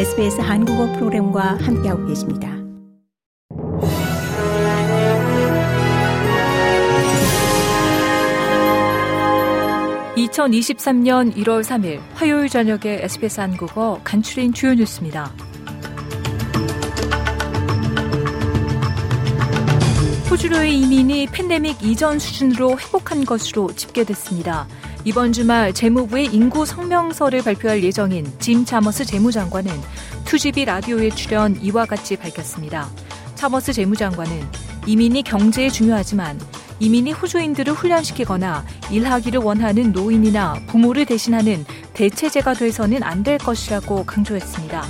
SBS 한국어 프로그램과 함께하고 계십니다. (2023년 1월 3일) 화요일 저녁에 SBS 한국어 간추린 주요 뉴스입니다. 호주로의 이민이 팬데믹 이전 수준으로 회복한 것으로 집계됐습니다. 이번 주말 재무부의 인구 성명서를 발표할 예정인 짐 차머스 재무장관은 투지비 라디오에 출연 이와 같이 밝혔습니다. 차머스 재무장관은 이민이 경제에 중요하지만 이민이 호주인들을 훈련시키거나 일하기를 원하는 노인이나 부모를 대신하는 대체제가 돼서는 안 될 것이라고 강조했습니다.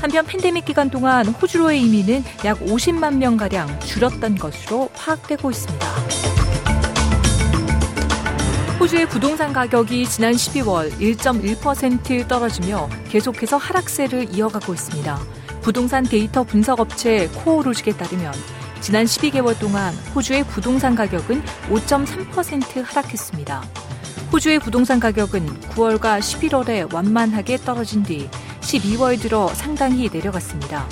한편 팬데믹 기간 동안 호주로의 이민은 약 50만 명가량 줄었던 것으로 파악되고 있습니다. 호주의 부동산 가격이 지난 12월 1.1% 떨어지며 계속해서 하락세를 이어가고 있습니다. 부동산 데이터 분석 업체 코오로직에 따르면 지난 12개월 동안 호주의 부동산 가격은 5.3% 하락했습니다. 호주의 부동산 가격은 9월과 11월에 완만하게 떨어진 뒤 12월 들어 상당히 내려갔습니다.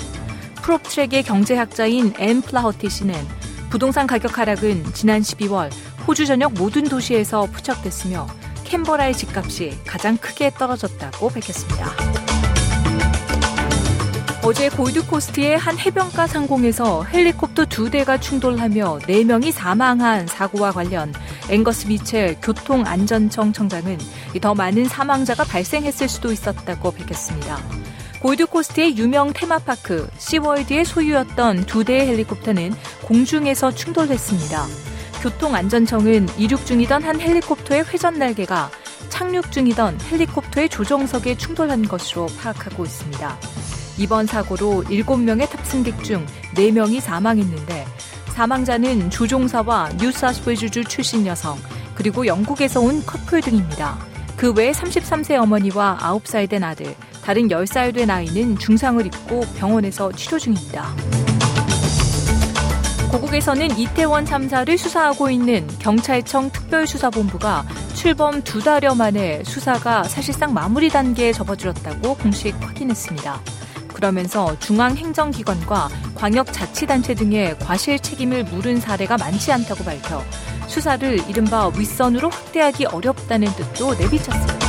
PropTrack의 경제학자인 앤 플라허티 씨는 부동산 가격 하락은 지난 12월 호주 전역 모든 도시에서 포착됐으며 캔버라의 집값이 가장 크게 떨어졌다고 밝혔습니다. 어제 골드코스트의 한 해변가 상공에서 헬리콥터 두 대가 충돌하며 4명이 사망한 사고와 관련 앵거스 미첼 교통안전청 청장은 더 많은 사망자가 발생했을 수도 있었다고 밝혔습니다. 골드코스트의 유명 테마파크 시월드의 소유였던 두 대의 헬리콥터는 공중에서 충돌했습니다. 교통안전청은 이륙 중이던 한 헬리콥터의 회전 날개가 착륙 중이던 헬리콥터의 조종석에 충돌한 것으로 파악하고 있습니다. 이번 사고로 7명의 탑승객 중 4명이 사망했는데 사망자는 조종사와 뉴사스웨주주 출신 여성, 그리고 영국에서 온 커플 등입니다. 그 외에 33세 어머니와 9살 된 아들, 다른 10살 된 아이는 중상을 입고 병원에서 치료 중입니다. 고국에서는 이태원 참사를 수사하고 있는 경찰청 특별수사본부가 출범 두 달여 만에 수사가 사실상 마무리 단계에 접어들었다고 공식 확인했습니다. 그러면서 중앙행정기관과 광역자치단체 등의 과실 책임을 물은 사례가 많지 않다고 밝혀 수사를 이른바 윗선으로 확대하기 어렵다는 뜻도 내비쳤습니다.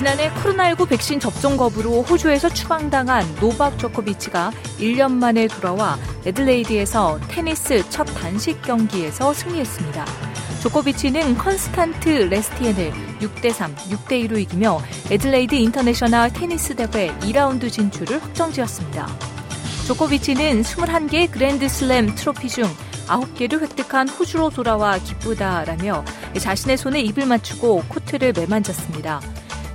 지난해 코로나19 백신 접종 거부로 호주에서 추방당한 노박 조코비치가 1년 만에 돌아와 애들레이드에서 테니스 첫 단식 경기에서 승리했습니다. 조코비치는 컨스탄트 레스티엔을 6대3, 6대2로 이기며 애들레이드 International 테니스 대회 2라운드 진출을 확정지었습니다. 조코비치는 21개의 그랜드슬램 트로피 중 9개를 획득한 호주로 돌아와 기쁘다라며 자신의 손에 입을 맞추고 코트를 매만졌습니다.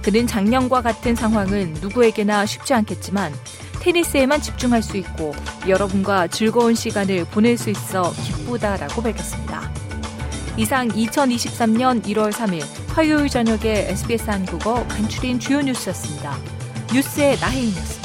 그는 작년과 같은 상황은 누구에게나 쉽지 않겠지만 테니스에만 집중할 수 있고 여러분과 즐거운 시간을 보낼 수 있어 기쁘다라고 밝혔습니다. 이상 2023년 1월 3일 화요일 저녁에 SBS 한국어 간추린 주요 뉴스였습니다. 뉴스의 나혜인이었습니다.